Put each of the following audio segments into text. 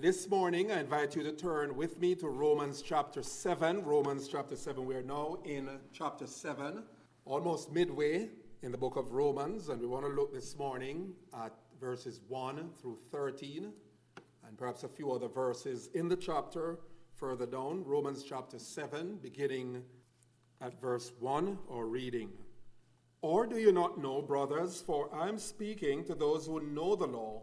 This morning, I invite you to turn with me to Romans chapter 7. Romans chapter 7. We are now in chapter 7, almost midway in the book of Romans, and we want to look this morning at verses 1 through 13, and perhaps a few other verses in the chapter further down. Romans chapter 7, beginning at verse 1, or reading. Or do you not know, brothers, for I am speaking to those who know the law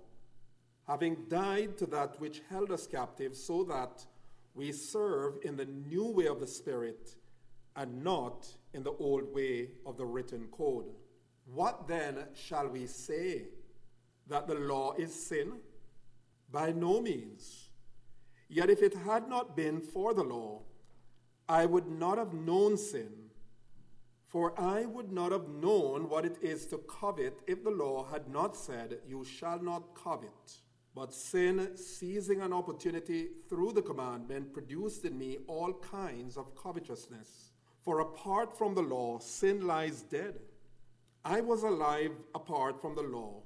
having died to that which held us captive, so that we serve in the new way of the Spirit and not in the old way of the written code. What then shall we say? That the law is sin? By no means. Yet if it had not been for the law, I would not have known sin. For I would not have known what it is to covet if the law had not said, You shall not covet. But sin, seizing an opportunity through the commandment, produced in me all kinds of covetousness. For apart from the law, sin lies dead. I was alive apart from the law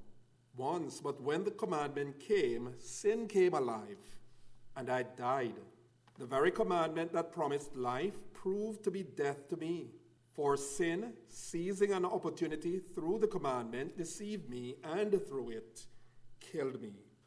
once, but when the commandment came, sin came alive, and I died. The very commandment that promised life proved to be death to me. For sin, seizing an opportunity through the commandment, deceived me, and through it, killed me.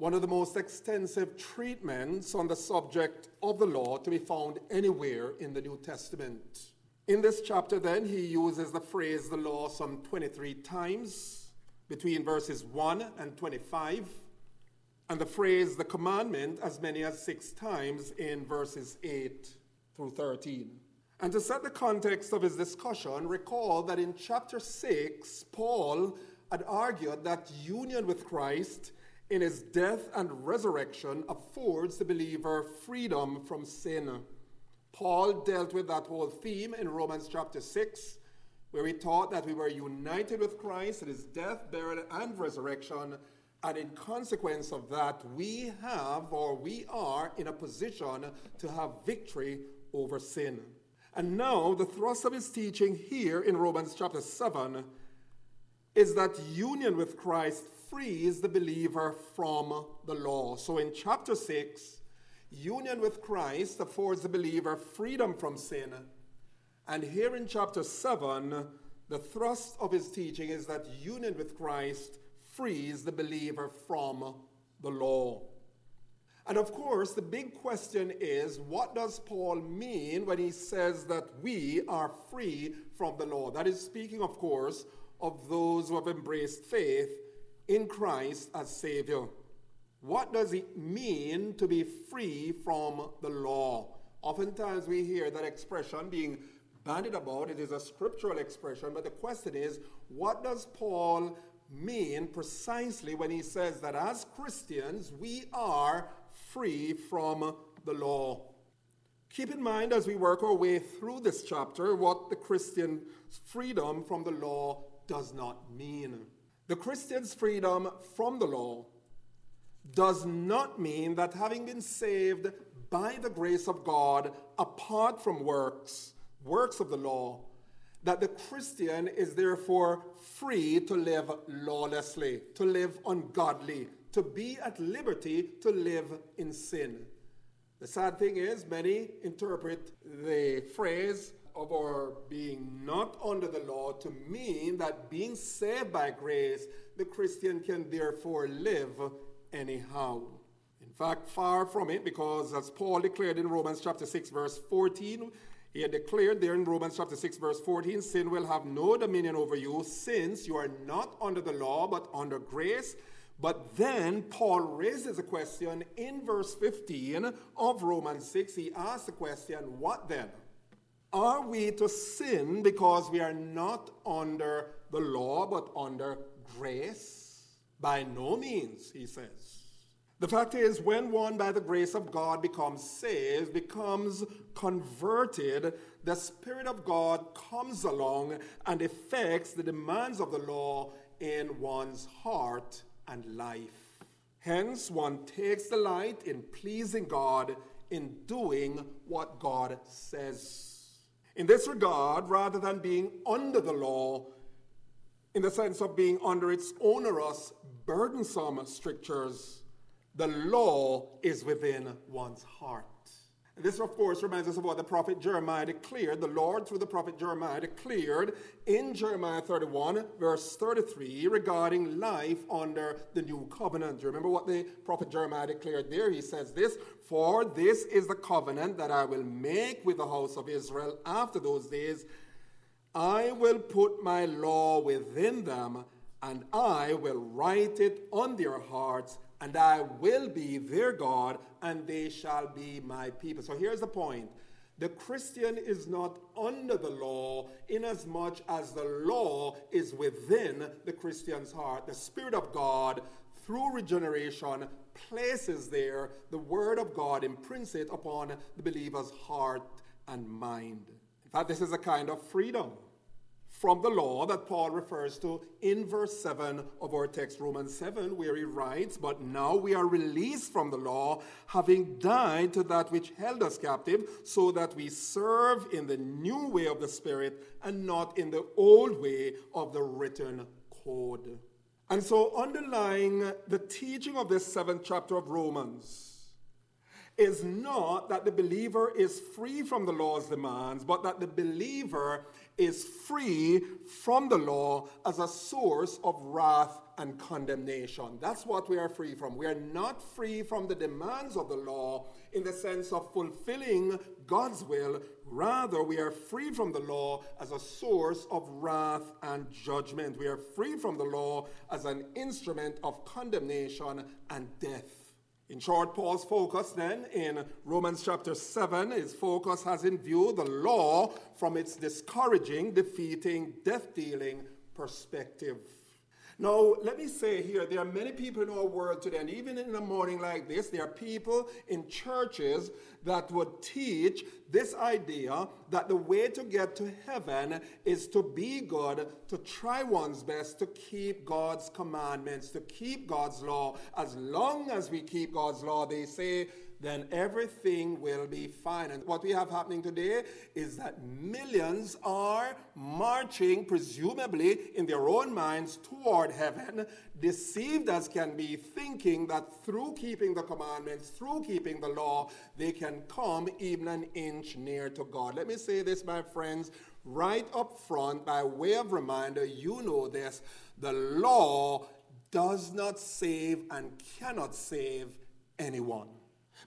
one of the most extensive treatments on the subject of the law to be found anywhere in the New Testament. In this chapter, then, he uses the phrase the law some 23 times between verses 1 and 25, and the phrase the commandment as many as six times in verses 8 through 13. And to set the context of his discussion, recall that in chapter 6, Paul had argued that union with Christ in his death and resurrection affords the believer freedom from sin. Paul dealt with that whole theme in Romans chapter 6, where he taught that we were united with Christ in his death, burial, and resurrection, and in consequence of that, we have or we are in a position to have victory over sin. And now, the thrust of his teaching here in Romans chapter 7 is that union with Christ frees the believer from the law. So in chapter 6, union with Christ affords the believer freedom from sin. And here in chapter 7, the thrust of his teaching is that union with Christ frees the believer from the law. And of course, the big question is what does Paul mean when he says that we are free from the law? That is speaking, of course, of those who have embraced faith in Christ as Savior. What does it mean to be free from the law? Oftentimes we hear that expression being bandied about. It is a scriptural expression, but the question is what does Paul mean precisely when he says that as Christians we are free from the law? Keep in mind as we work our way through this chapter what the Christian freedom from the law does not mean. The Christian's freedom from the law does not mean that having been saved by the grace of God apart from works, works of the law, that the Christian is therefore free to live lawlessly, to live ungodly, to be at liberty to live in sin. The sad thing is, many interpret the phrase of our being not under the law to mean that being saved by grace, the Christian can therefore live anyhow. In fact, far from it, because as Paul declared in Romans chapter 6, verse 14, he had declared there in Romans chapter 6, verse 14, sin will have no dominion over you, since you are not under the law, but under grace. But then Paul raises a question in verse 15 of Romans 6. He asks the question, What then? Are we to sin because we are not under the law but under grace? By no means, he says. The fact is, when one by the grace of God becomes saved, becomes converted, the Spirit of God comes along and effects the demands of the law in one's heart and life. Hence, one takes delight in pleasing God, in doing what God says. In this regard, rather than being under the law, in the sense of being under its onerous, burdensome strictures, the law is within one's heart. This, of course, reminds us of what the prophet Jeremiah declared. The Lord, through the prophet Jeremiah, declared in Jeremiah 31, verse 33, regarding life under the new covenant. Do you remember what the prophet Jeremiah declared there? He says this For this is the covenant that I will make with the house of Israel after those days. I will put my law within them, and I will write it on their hearts and I will be their God, and they shall be my people. So here's the point the Christian is not under the law inasmuch as the law is within the Christian's heart. The Spirit of God, through regeneration, places there the Word of God, imprints it upon the believer's heart and mind. In fact, this is a kind of freedom from the law that Paul refers to in verse 7 of our text, Romans 7, where he writes, But now we are released from the law, having died to that which held us captive, so that we serve in the new way of the Spirit and not in the old way of the written code. And so, underlying the teaching of this seventh chapter of Romans, is not that the believer is free from the law's demands, but that the believer is free from the law as a source of wrath and condemnation. That's what we are free from. We are not free from the demands of the law in the sense of fulfilling God's will. Rather, we are free from the law as a source of wrath and judgment. We are free from the law as an instrument of condemnation and death. In short, Paul's focus then in Romans chapter 7, his focus has in view the law from its discouraging, defeating, death dealing perspective. Now, let me say here, there are many people in our world today, and even in a morning like this, there are people in churches that would teach this idea that the way to get to heaven is to be good, to try one's best to keep God's commandments, to keep God's law. As long as we keep God's law, they say, then everything will be fine. And what we have happening today is that millions are marching, presumably in their own minds, toward heaven, deceived as can be, thinking that through keeping the commandments, through keeping the law, they can come even an inch near to God. Let me say this, my friends, right up front, by way of reminder, you know this the law does not save and cannot save anyone.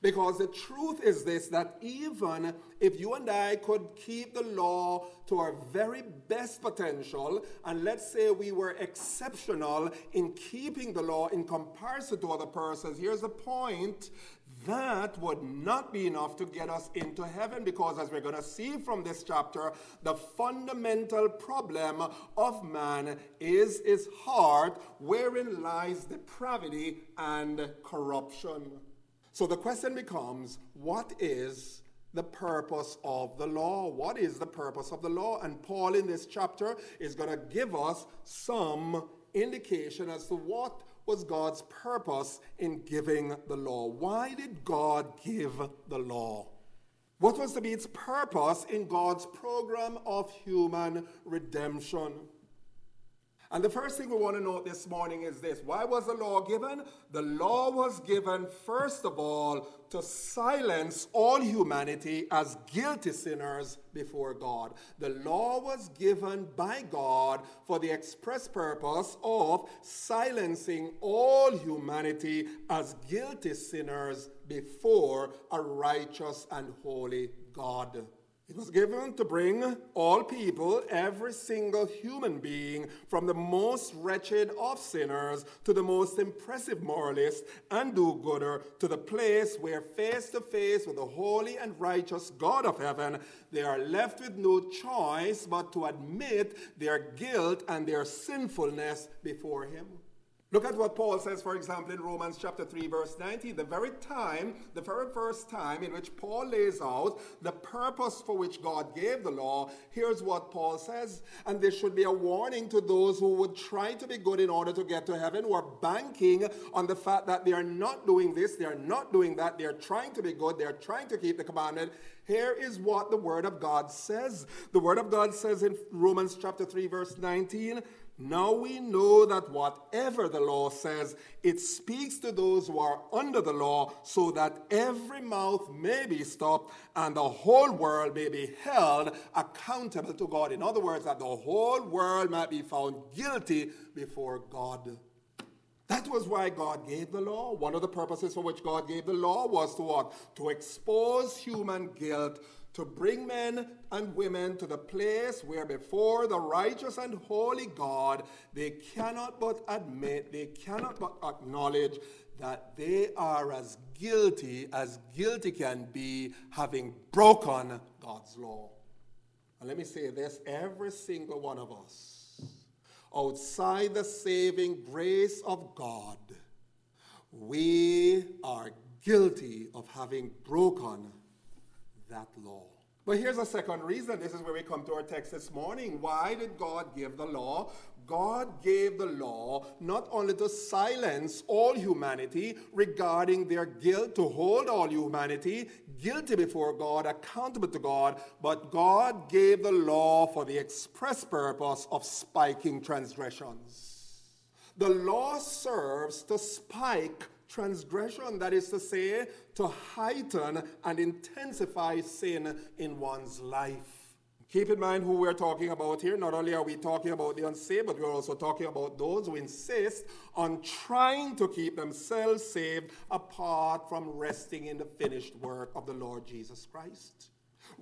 Because the truth is this that even if you and I could keep the law to our very best potential, and let's say we were exceptional in keeping the law in comparison to other persons, here's the point that would not be enough to get us into heaven because, as we're going to see from this chapter, the fundamental problem of man is his heart, wherein lies depravity and corruption. So the question becomes what is the purpose of the law? What is the purpose of the law? And Paul in this chapter is going to give us some indication as to what was God's purpose in giving the law? Why did God give the law? What was to be its purpose in God's program of human redemption? And the first thing we want to note this morning is this why was the law given? The law was given, first of all, to silence all humanity as guilty sinners before God. The law was given by God for the express purpose of silencing all humanity as guilty sinners before a righteous and holy God. It was given to bring all people, every single human being, from the most wretched of sinners to the most impressive moralist and do gooder, to the place where, face to face with the holy and righteous God of heaven, they are left with no choice but to admit their guilt and their sinfulness before Him. Look at what Paul says, for example, in Romans chapter 3, verse 19. The very time, the very first time in which Paul lays out the purpose for which God gave the law, here's what Paul says. And this should be a warning to those who would try to be good in order to get to heaven, who are banking on the fact that they are not doing this, they are not doing that, they are trying to be good, they are trying to keep the commandment. Here is what the Word of God says. The Word of God says in Romans chapter 3, verse 19, now we know that whatever the law says, it speaks to those who are under the law, so that every mouth may be stopped and the whole world may be held accountable to God. In other words, that the whole world might be found guilty before God. That was why God gave the law. One of the purposes for which God gave the law was to what? To expose human guilt to bring men and women to the place where before the righteous and holy God they cannot but admit, they cannot but acknowledge that they are as guilty as guilty can be, having broken God's law. And let me say this every single one of us, outside the saving grace of God, we are guilty of having broken that law. But here's a second reason. This is where we come to our text this morning. Why did God give the law? God gave the law not only to silence all humanity regarding their guilt, to hold all humanity guilty before God, accountable to God, but God gave the law for the express purpose of spiking transgressions. The law serves to spike transgression, that is to say, to heighten and intensify sin in one's life. Keep in mind who we're talking about here. Not only are we talking about the unsaved, but we're also talking about those who insist on trying to keep themselves saved apart from resting in the finished work of the Lord Jesus Christ.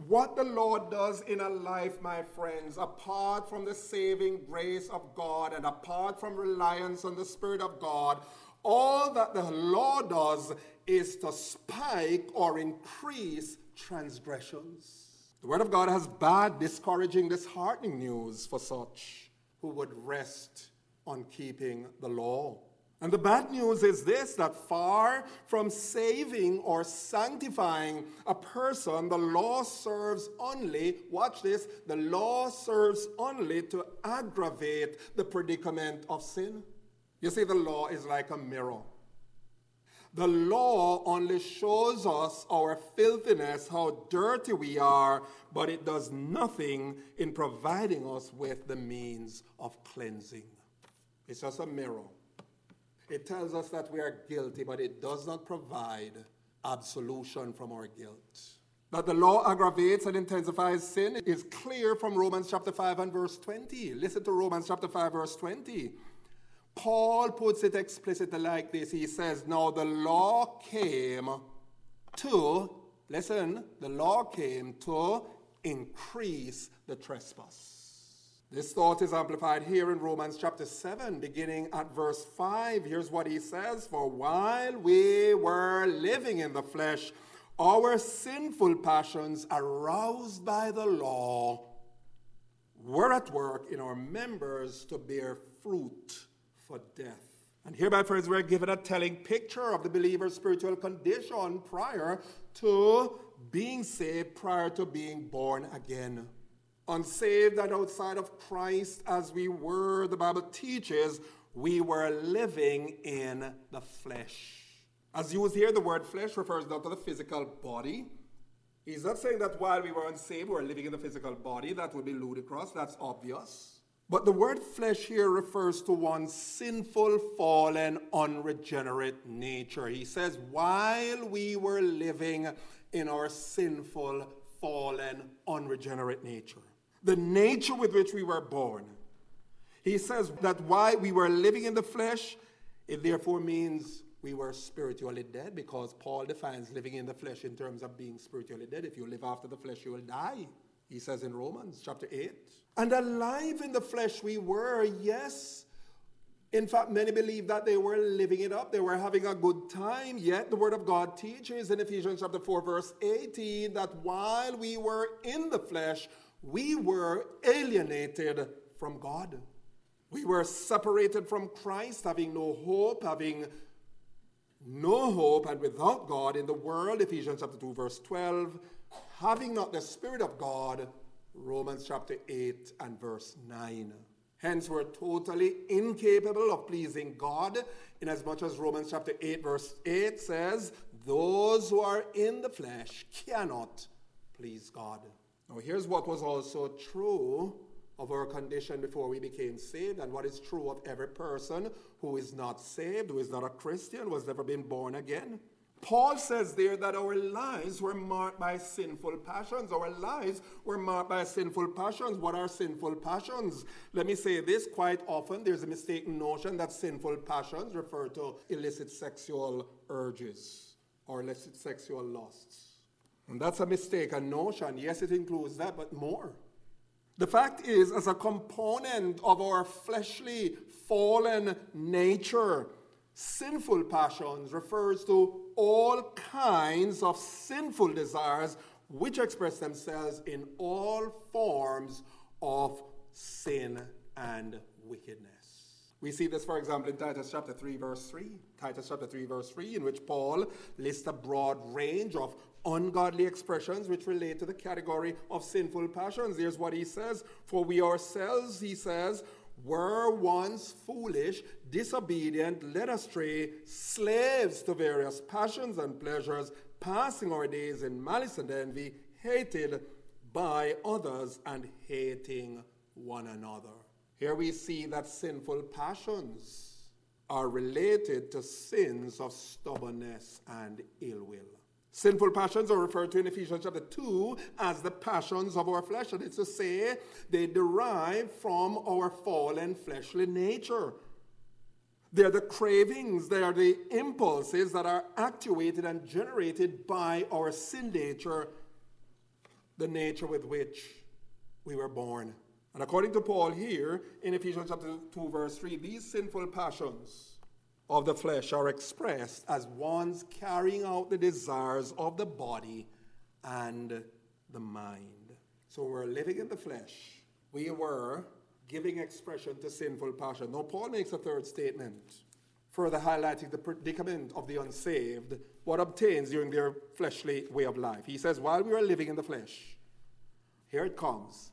What the Lord does in a life, my friends, apart from the saving grace of God and apart from reliance on the Spirit of God, all that the law does is to spike or increase transgressions. The Word of God has bad, discouraging, disheartening news for such who would rest on keeping the law. And the bad news is this that far from saving or sanctifying a person, the law serves only, watch this, the law serves only to aggravate the predicament of sin. You see, the law is like a mirror. The law only shows us our filthiness, how dirty we are, but it does nothing in providing us with the means of cleansing. It's just a mirror. It tells us that we are guilty, but it does not provide absolution from our guilt. That the law aggravates and intensifies sin is clear from Romans chapter 5 and verse 20. Listen to Romans chapter 5, verse 20. Paul puts it explicitly like this. He says, Now the law came to, listen, the law came to increase the trespass. This thought is amplified here in Romans chapter 7, beginning at verse 5. Here's what he says For while we were living in the flesh, our sinful passions, aroused by the law, were at work in our members to bear fruit for death. And hereby, friends, we're given a telling picture of the believer's spiritual condition prior to being saved, prior to being born again. Unsaved and outside of Christ, as we were, the Bible teaches, we were living in the flesh. As you used here, the word flesh refers not to the physical body. He's not saying that while we were unsaved, we were living in the physical body. That would be ludicrous. That's obvious. But the word flesh here refers to one's sinful, fallen, unregenerate nature. He says, while we were living in our sinful, fallen, unregenerate nature, the nature with which we were born. He says that while we were living in the flesh, it therefore means we were spiritually dead because Paul defines living in the flesh in terms of being spiritually dead. If you live after the flesh, you will die. He says in Romans chapter 8. And alive in the flesh we were, yes. In fact, many believe that they were living it up. They were having a good time. Yet the Word of God teaches in Ephesians chapter 4, verse 18, that while we were in the flesh, we were alienated from God. We were separated from Christ, having no hope, having no hope, and without God in the world. Ephesians chapter 2, verse 12 having not the Spirit of God, Romans chapter 8 and verse 9. Hence, we're totally incapable of pleasing God, inasmuch as Romans chapter 8, verse 8 says, Those who are in the flesh cannot please God. Now, here's what was also true of our condition before we became saved, and what is true of every person who is not saved, who is not a Christian, who has never been born again. Paul says there that our lives were marked by sinful passions. Our lives were marked by sinful passions. What are sinful passions? Let me say this quite often there's a mistaken notion that sinful passions refer to illicit sexual urges or illicit sexual lusts. And that's a mistaken notion. Yes, it includes that, but more. The fact is, as a component of our fleshly, fallen nature, Sinful passions refers to all kinds of sinful desires which express themselves in all forms of sin and wickedness. We see this, for example, in Titus chapter 3, verse 3. Titus chapter 3, verse 3, in which Paul lists a broad range of ungodly expressions which relate to the category of sinful passions. Here's what he says For we ourselves, he says, were once foolish, disobedient, led astray, slaves to various passions and pleasures, passing our days in malice and envy, hated by others and hating one another. Here we see that sinful passions are related to sins of stubbornness and ill will. Sinful passions are referred to in Ephesians chapter 2 as the passions of our flesh. And it's to say they derive from our fallen fleshly nature. They're the cravings, they are the impulses that are actuated and generated by our sin nature, the nature with which we were born. And according to Paul here in Ephesians chapter 2, verse 3, these sinful passions of the flesh are expressed as ones carrying out the desires of the body and the mind. So we're living in the flesh. We were giving expression to sinful passion. Now, Paul makes a third statement, further highlighting the predicament of the unsaved, what obtains during their fleshly way of life. He says, While we were living in the flesh, here it comes.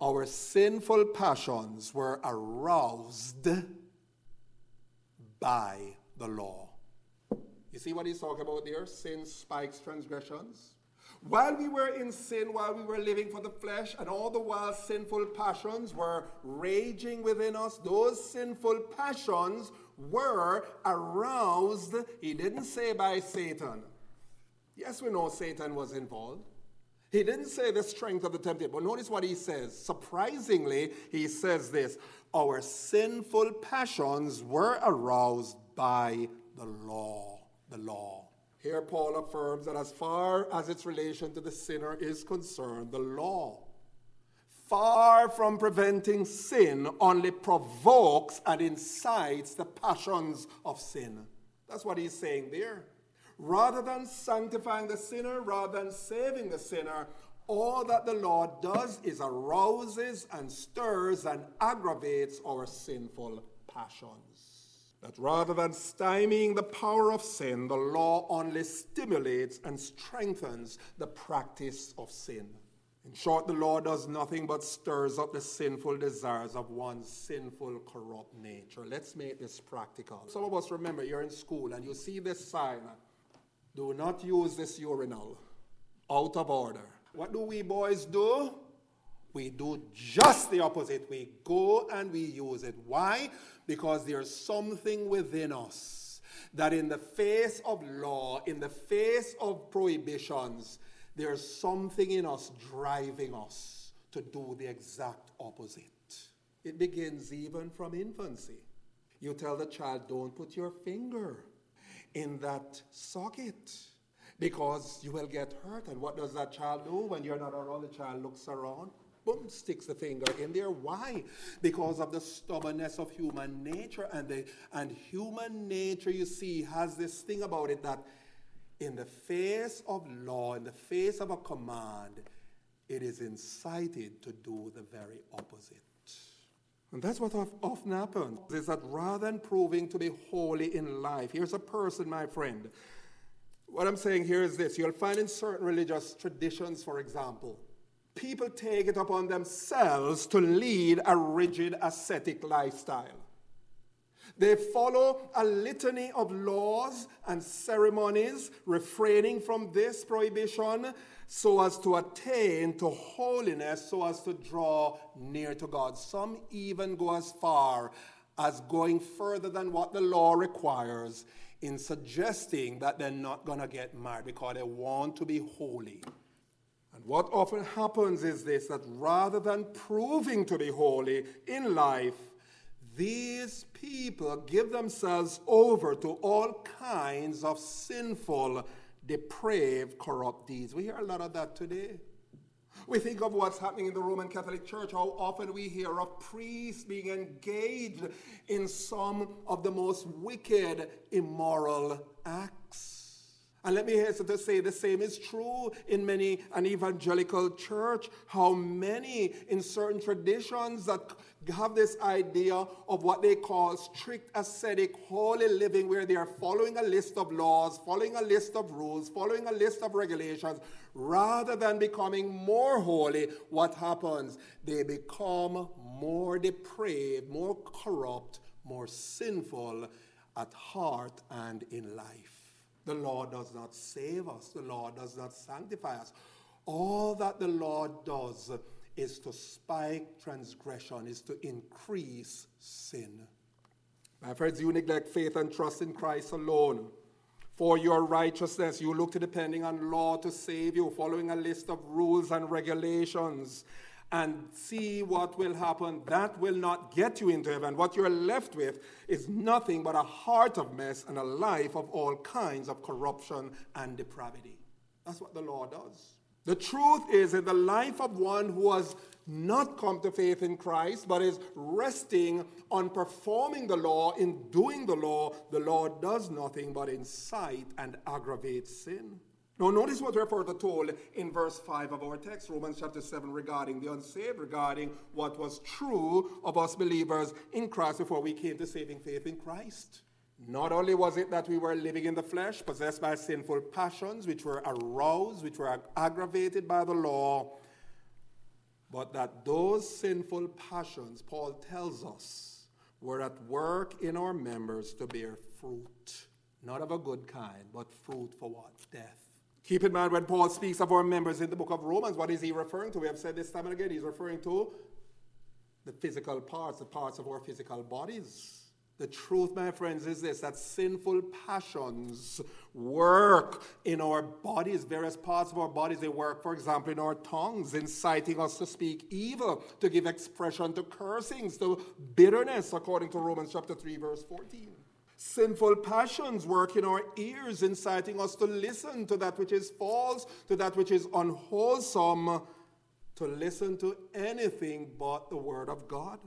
Our sinful passions were aroused by the law. You see what he's talking about there? Sin spikes transgressions. While we were in sin, while we were living for the flesh, and all the while sinful passions were raging within us, those sinful passions were aroused, he didn't say by Satan. Yes, we know Satan was involved. He didn't say the strength of the tempter, but notice what he says. Surprisingly, he says this Our sinful passions were aroused by the law. The law. Here, Paul affirms that as far as its relation to the sinner is concerned, the law, far from preventing sin, only provokes and incites the passions of sin. That's what he's saying there. Rather than sanctifying the sinner, rather than saving the sinner, all that the Lord does is arouses and stirs and aggravates our sinful passions. That rather than stymieing the power of sin, the law only stimulates and strengthens the practice of sin. In short, the law does nothing but stirs up the sinful desires of one's sinful, corrupt nature. Let's make this practical. Some of us remember you're in school and you see this sign do not use this urinal. Out of order. What do we boys do? We do just the opposite. We go and we use it. Why? Because there's something within us that, in the face of law, in the face of prohibitions, there's something in us driving us to do the exact opposite. It begins even from infancy. You tell the child, don't put your finger in that socket because you will get hurt. And what does that child do when you're not around? The child looks around, boom, sticks the finger in there. Why? Because of the stubbornness of human nature. And, the, and human nature, you see, has this thing about it that in the face of law, in the face of a command, it is incited to do the very opposite. And that's what often happens is that rather than proving to be holy in life, here's a person, my friend. What I'm saying here is this you'll find in certain religious traditions, for example, people take it upon themselves to lead a rigid ascetic lifestyle. They follow a litany of laws and ceremonies, refraining from this prohibition so as to attain to holiness, so as to draw near to God. Some even go as far as going further than what the law requires in suggesting that they're not going to get married because they want to be holy. And what often happens is this that rather than proving to be holy in life, these people give themselves over to all kinds of sinful, depraved, corrupt deeds. We hear a lot of that today. We think of what's happening in the Roman Catholic Church, how often we hear of priests being engaged in some of the most wicked, immoral acts. And let me hasten to say the same is true in many an evangelical church. How many in certain traditions that have this idea of what they call strict ascetic holy living, where they are following a list of laws, following a list of rules, following a list of regulations, rather than becoming more holy, what happens? They become more depraved, more corrupt, more sinful at heart and in life. The law does not save us, the law does not sanctify us. All that the law does is to spike transgression, is to increase sin. My friends, you neglect faith and trust in Christ alone. For your righteousness, you look to depending on law to save you, following a list of rules and regulations and see what will happen. That will not get you into heaven. What you're left with is nothing but a heart of mess and a life of all kinds of corruption and depravity. That's what the law does. The truth is, in the life of one who has not come to faith in Christ, but is resting on performing the law, in doing the law, the law does nothing but incite and aggravate sin. Now, notice what we're further told in verse 5 of our text, Romans chapter 7, regarding the unsaved, regarding what was true of us believers in Christ before we came to saving faith in Christ. Not only was it that we were living in the flesh, possessed by sinful passions, which were aroused, which were aggravated by the law, but that those sinful passions, Paul tells us, were at work in our members to bear fruit. Not of a good kind, but fruit for what? Death. Keep in mind when Paul speaks of our members in the book of Romans, what is he referring to? We have said this time and again, he's referring to the physical parts, the parts of our physical bodies. The truth, my friends, is this that sinful passions work in our bodies, various parts of our bodies. They work, for example, in our tongues, inciting us to speak evil, to give expression to cursings, to bitterness, according to Romans chapter 3, verse 14. Sinful passions work in our ears, inciting us to listen to that which is false, to that which is unwholesome, to listen to anything but the Word of God.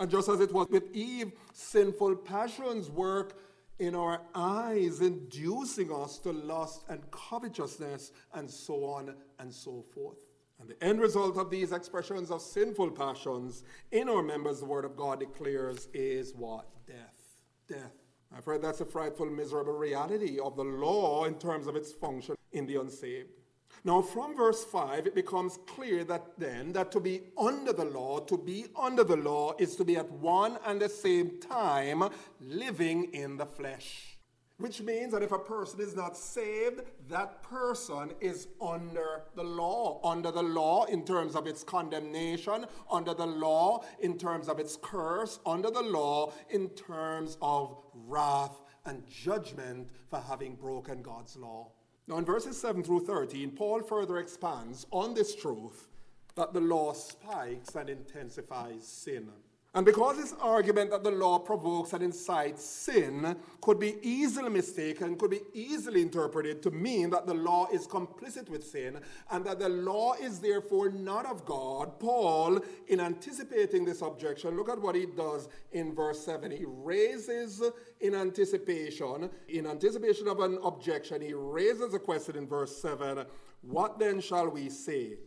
And just as it was with Eve, sinful passions work in our eyes, inducing us to lust and covetousness, and so on and so forth. And the end result of these expressions of sinful passions in our members, the Word of God declares, is what? Death. Death. I've heard that's a frightful, miserable reality of the law in terms of its function in the unsaved. Now, from verse 5, it becomes clear that then that to be under the law, to be under the law is to be at one and the same time living in the flesh. Which means that if a person is not saved, that person is under the law. Under the law in terms of its condemnation, under the law in terms of its curse, under the law in terms of wrath and judgment for having broken God's law. Now, in verses 7 through 13, Paul further expands on this truth that the law spikes and intensifies sin. And because this argument that the law provokes and incites sin could be easily mistaken, could be easily interpreted to mean that the law is complicit with sin and that the law is therefore not of God, Paul, in anticipating this objection, look at what he does in verse 7. He raises in anticipation, in anticipation of an objection, he raises a question in verse 7 What then shall we say?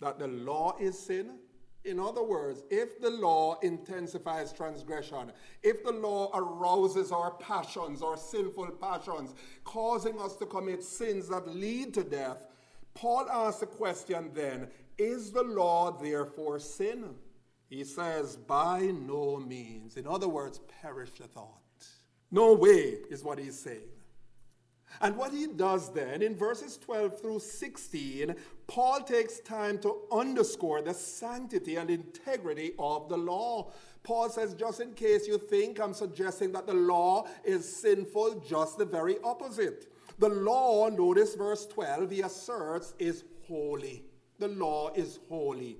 That the law is sin? In other words, if the law intensifies transgression, if the law arouses our passions, our sinful passions, causing us to commit sins that lead to death, Paul asks the question then is the law therefore sin? He says, by no means. In other words, perish the thought. No way is what he's saying. And what he does then in verses 12 through 16, Paul takes time to underscore the sanctity and integrity of the law. Paul says, just in case you think I'm suggesting that the law is sinful, just the very opposite. The law, notice verse 12, he asserts, is holy. The law is holy.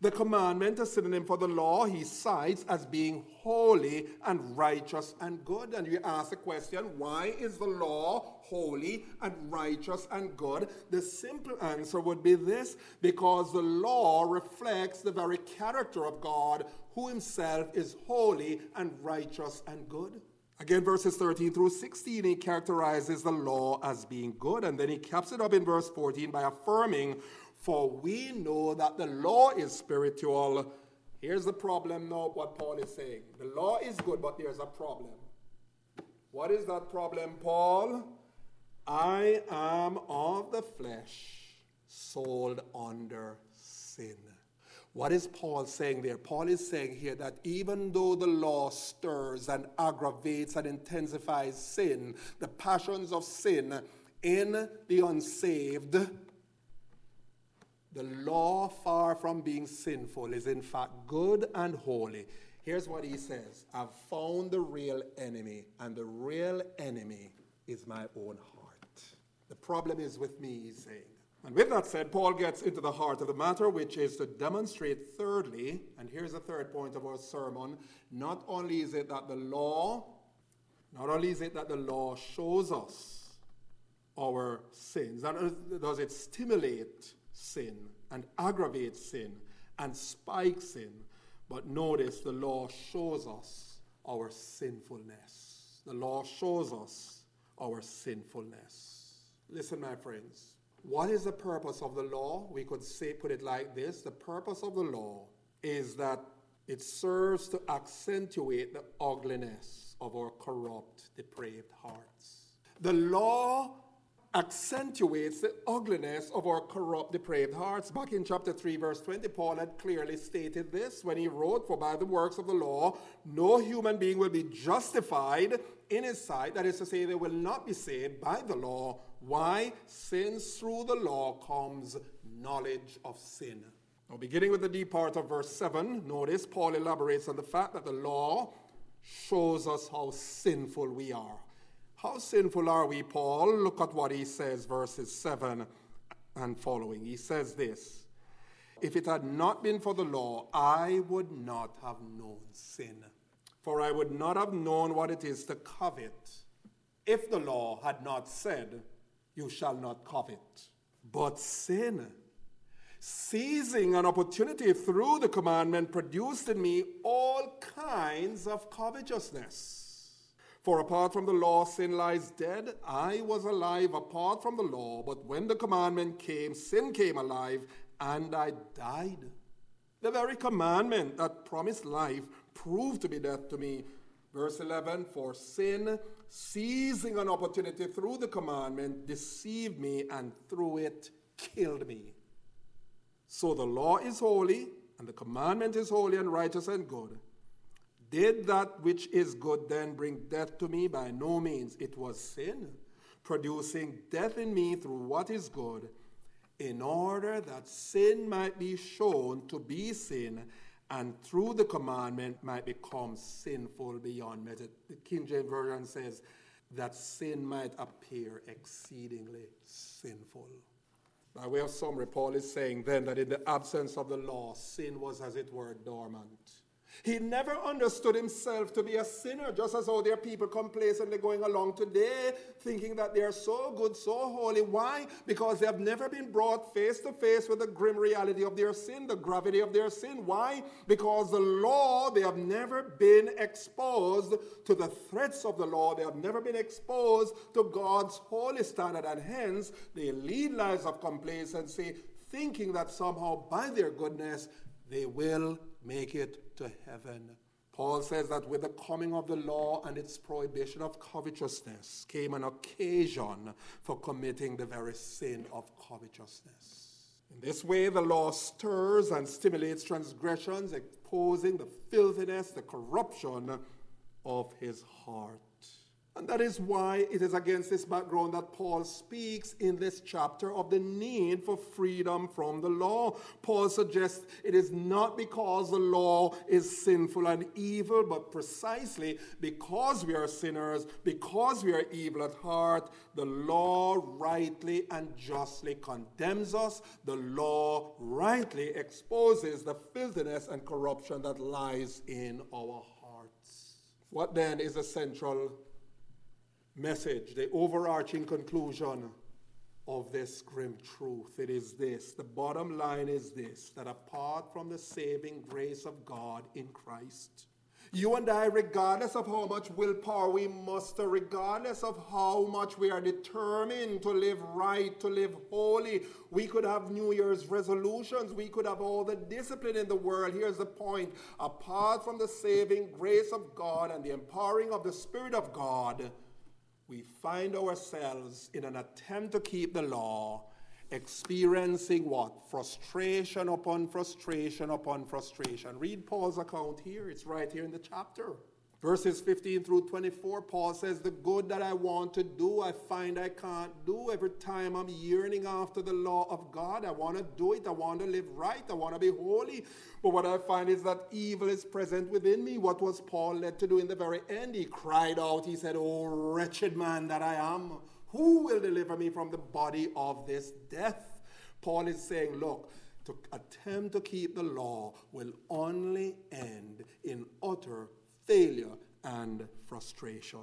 The commandment, a synonym for the law, he cites as being holy and righteous and good. And you ask the question, why is the law holy and righteous and good? The simple answer would be this because the law reflects the very character of God, who himself is holy and righteous and good. Again, verses 13 through 16, he characterizes the law as being good. And then he caps it up in verse 14 by affirming for we know that the law is spiritual. Here's the problem now, what Paul is saying. The law is good, but there's a problem. What is that problem, Paul? I am of the flesh, sold under sin. What is Paul saying there? Paul is saying here that even though the law stirs and aggravates and intensifies sin, the passions of sin in the unsaved, the law, far from being sinful, is in fact good and holy. Here's what he says I've found the real enemy, and the real enemy is my own heart. The problem is with me, he's saying. And with that said, Paul gets into the heart of the matter, which is to demonstrate, thirdly, and here's the third point of our sermon not only is it that the law, not only is it that the law shows us our sins, and does it stimulate sin and aggravates sin and spikes sin. But notice the law shows us our sinfulness. The law shows us our sinfulness. Listen, my friends. What is the purpose of the law? We could say, put it like this the purpose of the law is that it serves to accentuate the ugliness of our corrupt, depraved hearts. The law accentuates the ugliness of our corrupt, depraved hearts. Back in chapter 3, verse 20, Paul had clearly stated this when he wrote, For by the works of the law, no human being will be justified in his sight. That is to say, they will not be saved by the law. Why? Since through the law comes knowledge of sin. Now, beginning with the deep part of verse 7, notice Paul elaborates on the fact that the law shows us how sinful we are. How sinful are we, Paul? Look at what he says, verses 7 and following. He says this If it had not been for the law, I would not have known sin. For I would not have known what it is to covet if the law had not said, You shall not covet. But sin, seizing an opportunity through the commandment, produced in me all kinds of covetousness. For apart from the law, sin lies dead. I was alive apart from the law, but when the commandment came, sin came alive, and I died. The very commandment that promised life proved to be death to me. Verse 11 For sin, seizing an opportunity through the commandment, deceived me and through it killed me. So the law is holy, and the commandment is holy and righteous and good. Did that which is good then bring death to me? By no means. It was sin, producing death in me through what is good, in order that sin might be shown to be sin, and through the commandment might become sinful beyond measure. The King James Version says that sin might appear exceedingly sinful. By way of summary, Paul is saying then that in the absence of the law, sin was as it were dormant. He never understood himself to be a sinner, just as all their people complacently going along today thinking that they are so good, so holy. Why? Because they have never been brought face to face with the grim reality of their sin, the gravity of their sin. Why? Because the law, they have never been exposed to the threats of the law. They have never been exposed to God's holy standard, and hence they lead lives of complacency, thinking that somehow by their goodness they will make it to heaven. Paul says that with the coming of the law and its prohibition of covetousness came an occasion for committing the very sin of covetousness. In this way, the law stirs and stimulates transgressions, exposing the filthiness, the corruption of his heart. And that is why it is against this background that Paul speaks in this chapter of the need for freedom from the law. Paul suggests it is not because the law is sinful and evil, but precisely because we are sinners, because we are evil at heart, the law rightly and justly condemns us. The law rightly exposes the filthiness and corruption that lies in our hearts. What then is the central message, the overarching conclusion of this grim truth. It is this the bottom line is this that apart from the saving grace of God in Christ, you and I, regardless of how much willpower we muster, regardless of how much we are determined to live right, to live holy, we could have New Year's resolutions, we could have all the discipline in the world. Here's the point apart from the saving grace of God and the empowering of the Spirit of God, we find ourselves in an attempt to keep the law, experiencing what? Frustration upon frustration upon frustration. Read Paul's account here, it's right here in the chapter. Verses 15 through 24, Paul says, The good that I want to do, I find I can't do. Every time I'm yearning after the law of God, I want to do it. I want to live right. I want to be holy. But what I find is that evil is present within me. What was Paul led to do in the very end? He cried out, He said, Oh, wretched man that I am, who will deliver me from the body of this death? Paul is saying, Look, to attempt to keep the law will only end in utter failure, and frustration.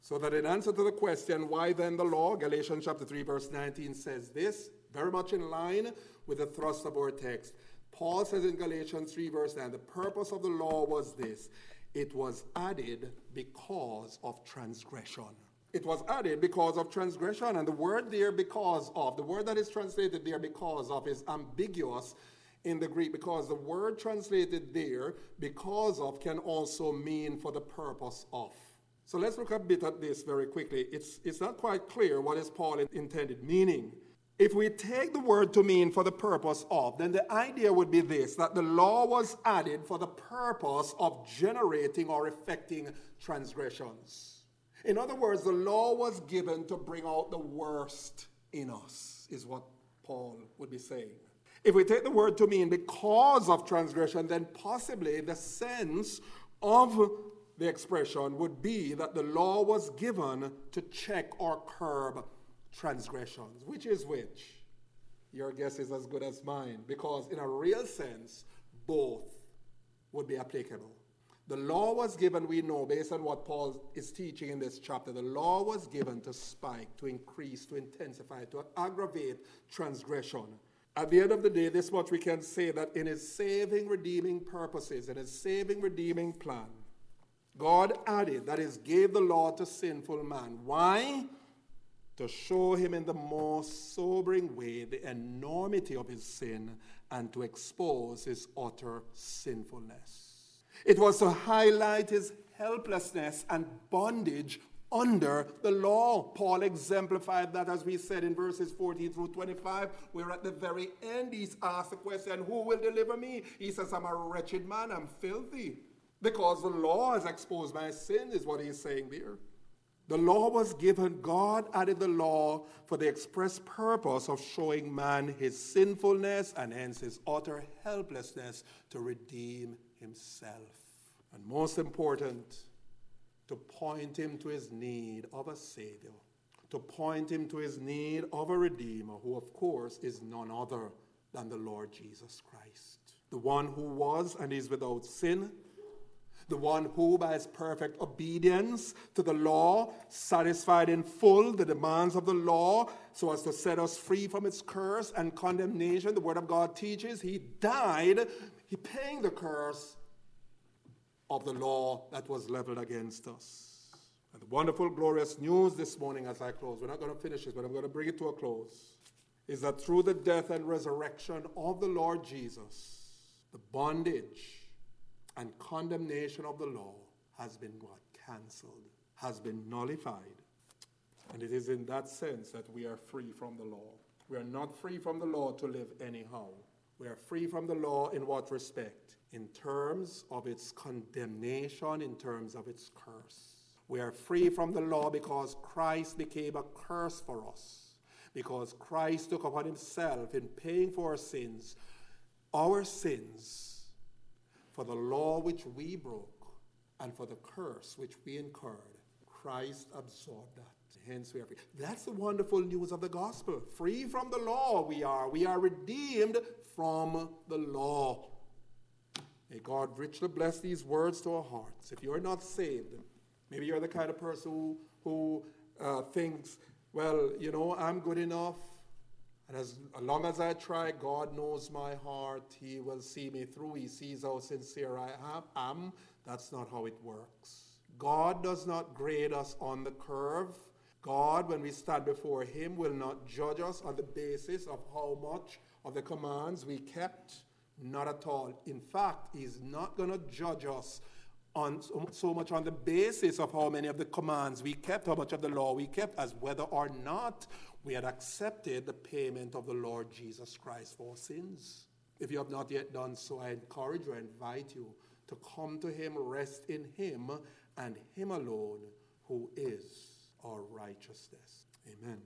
So that in answer to the question, why then the law, Galatians chapter 3, verse 19 says this, very much in line with the thrust of our text. Paul says in Galatians 3, verse 9, the purpose of the law was this it was added because of transgression. It was added because of transgression. And the word there, because of, the word that is translated there, because of, is ambiguous in the Greek because the word translated there, because of, can also mean for the purpose of. So let's look a bit at this very quickly. It's, it's not quite clear what is Paul intended meaning. If we take the word to mean for the purpose of, then the idea would be this that the law was added for the purpose of generating or effecting transgressions. In other words, the law was given to bring out the worst in us, is what Paul would be saying. If we take the word to mean because of transgression, then possibly the sense of the expression would be that the law was given to check or curb transgressions. Which is which? Your guess is as good as mine, because in a real sense, both would be applicable. The law was given, we know, based on what Paul is teaching in this chapter, the law was given to spike, to increase, to intensify, to aggravate transgression. At the end of the day, this much we can say that in his saving, redeeming purposes, in his saving, redeeming plan, God added, that is, gave the law to sinful man. Why? To show him in the most sobering way the enormity of his sin and to expose his utter sinfulness. It was to highlight his helplessness and bondage under the law. Paul exemplified that as we said in verses 14 through 25, where at the very end he's asked the question, Who will deliver me? He says, I'm a wretched man, I'm filthy. Because the law has exposed my sin, is what he's saying there. The law was given, God added the law for the express purpose of showing man his sinfulness and hence his utter helplessness to redeem himself. And most important, to point him to his need of a Savior, to point him to his need of a Redeemer, who, of course, is none other than the Lord Jesus Christ, the one who was and is without sin the one who, by his perfect obedience to the law, satisfied in full the demands of the law so as to set us free from its curse and condemnation. The Word of God teaches he died, he paying the curse of the law that was leveled against us. And the wonderful, glorious news this morning as I close, we're not going to finish this, but I'm going to bring it to a close, is that through the death and resurrection of the Lord Jesus, the bondage, and condemnation of the law has been what? Cancelled, has been nullified. And it is in that sense that we are free from the law. We are not free from the law to live anyhow. We are free from the law in what respect? In terms of its condemnation, in terms of its curse. We are free from the law because Christ became a curse for us. Because Christ took upon himself in paying for our sins, our sins for the law which we broke and for the curse which we incurred. Christ absorbed that. Hence we are free. That's the wonderful news of the gospel. Free from the law we are. We are redeemed from the law. May God richly bless these words to our hearts. If you're not saved, maybe you're the kind of person who, who uh, thinks, well, you know, I'm good enough. And as, as long as I try, God knows my heart. He will see me through. He sees how sincere I am. That's not how it works. God does not grade us on the curve. God, when we stand before Him, will not judge us on the basis of how much of the commands we kept. Not at all. In fact, He's not going to judge us on so, so, much on the basis of how many of the commands we kept, how much of the law we kept, as whether or not we had accepted the payment of the Lord Jesus Christ for sins. If you have not yet done so, I encourage you, invite you to come to Him, rest in Him, and Him alone, who is our righteousness. Amen.